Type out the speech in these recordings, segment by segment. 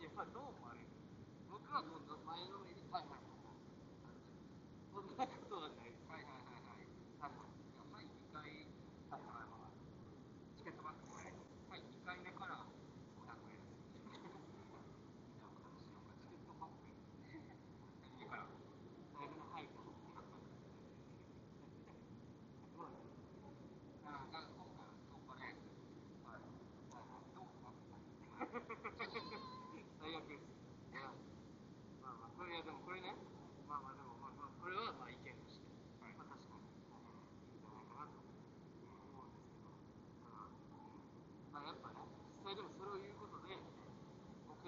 也はどう思われる僕は今度前のめりにタイマーを持た。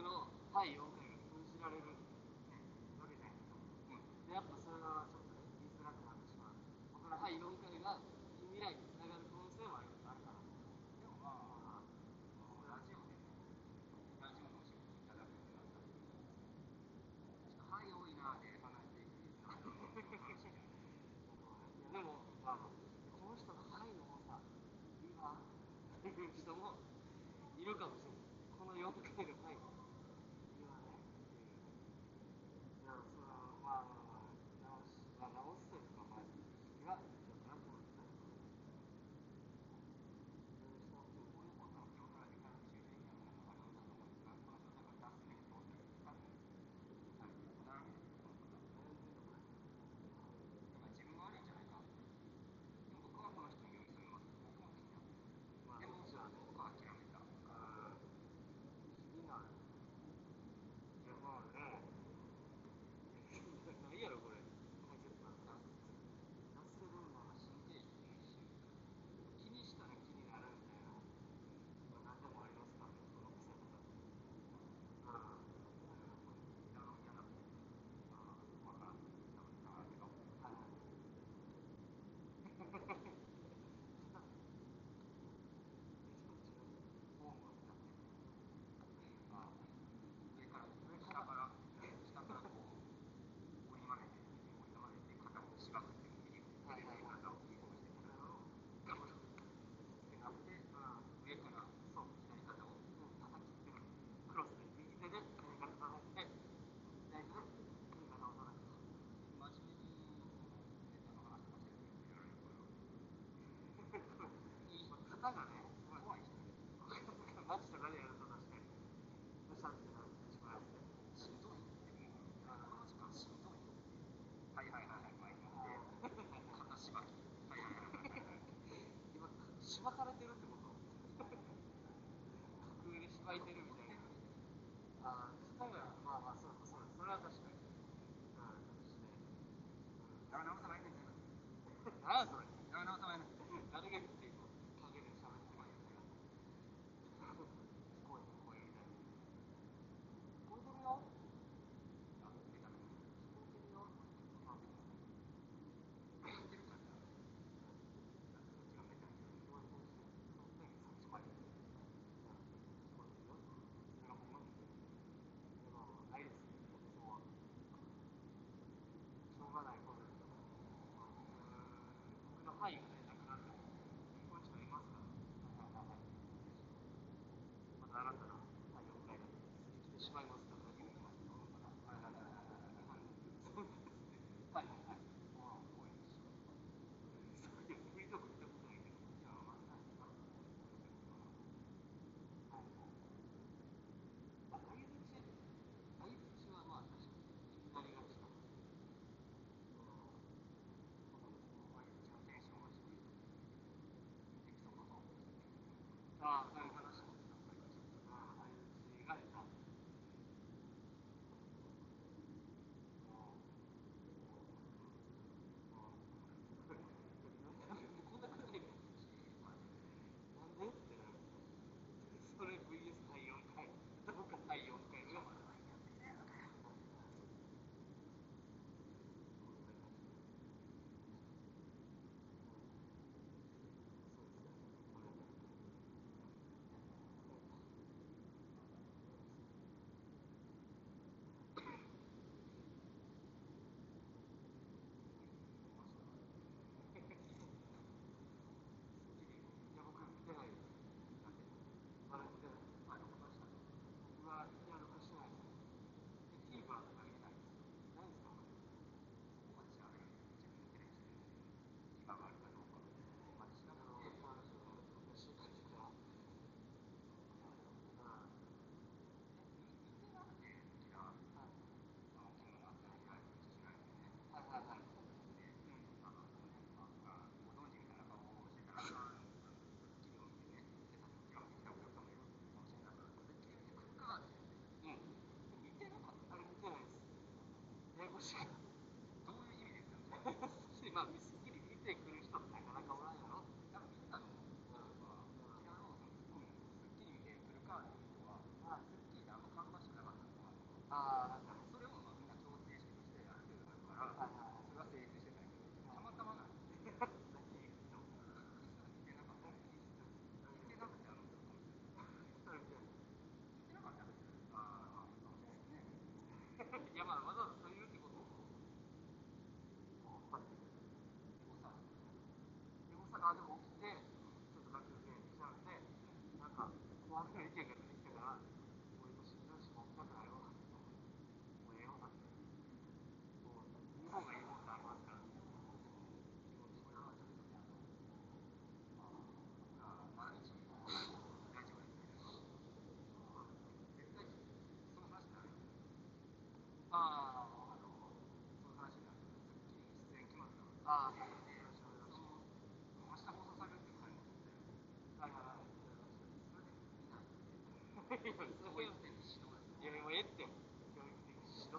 の対4が封じられる、わけじゃないですか、やっぱそれはちょっと言いづらくなってしまう僕の対が未来につながる可能性もあるかでもまあ、ラジオでラジオの仕事いただくようになったちょっと「多いな」話していくであこの人の「範囲」の多さ今人もいるかもしれな。い 履いてるみたいな。ああ、そ体は、まあまあ、そうそう、それは確かに。うん、な。うん、直さないけど。何それっきり見てくる人ってなかなかおらんやろなんかすっきり見てくるかっていうは、すっきりあんましなかったのかなかそれをまあみんな調整式としてる程度から、はい、それは成立してたけどたまたまなんでいやまあわざわざ嘿嘿粉丝会有点失望因为我也点就有点失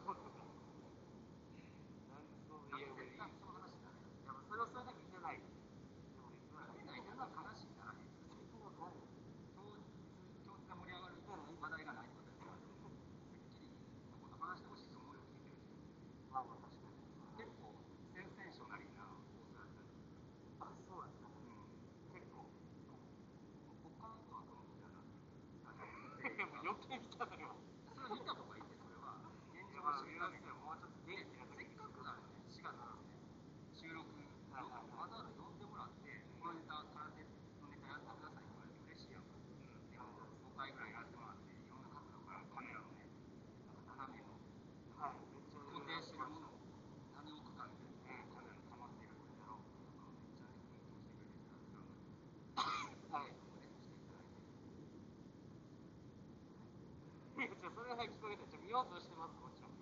言わしてます、こっちは。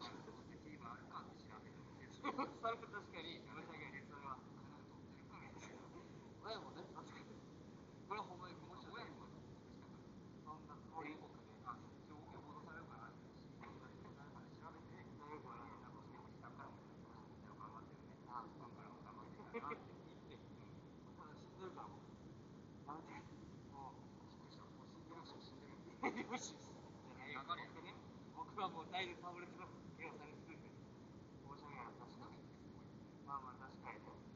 それは確かに、やし訳なで、それは。親もね、確かに。これはほんまに申し訳ない。そんなこういうことで、あ、情報が戻されるから、誰かで調べて、誰かに連絡して、おじさんからも、頑張ってるね、あ、ファからも頑張ってるなって。ただ死んでるからもう、やて。もう、びっくりした。もう死んでるし、死んでる。まはもうだいぶパンフレッ手をされてるんで、申し訳ない。確かに。まあまあ、確かに。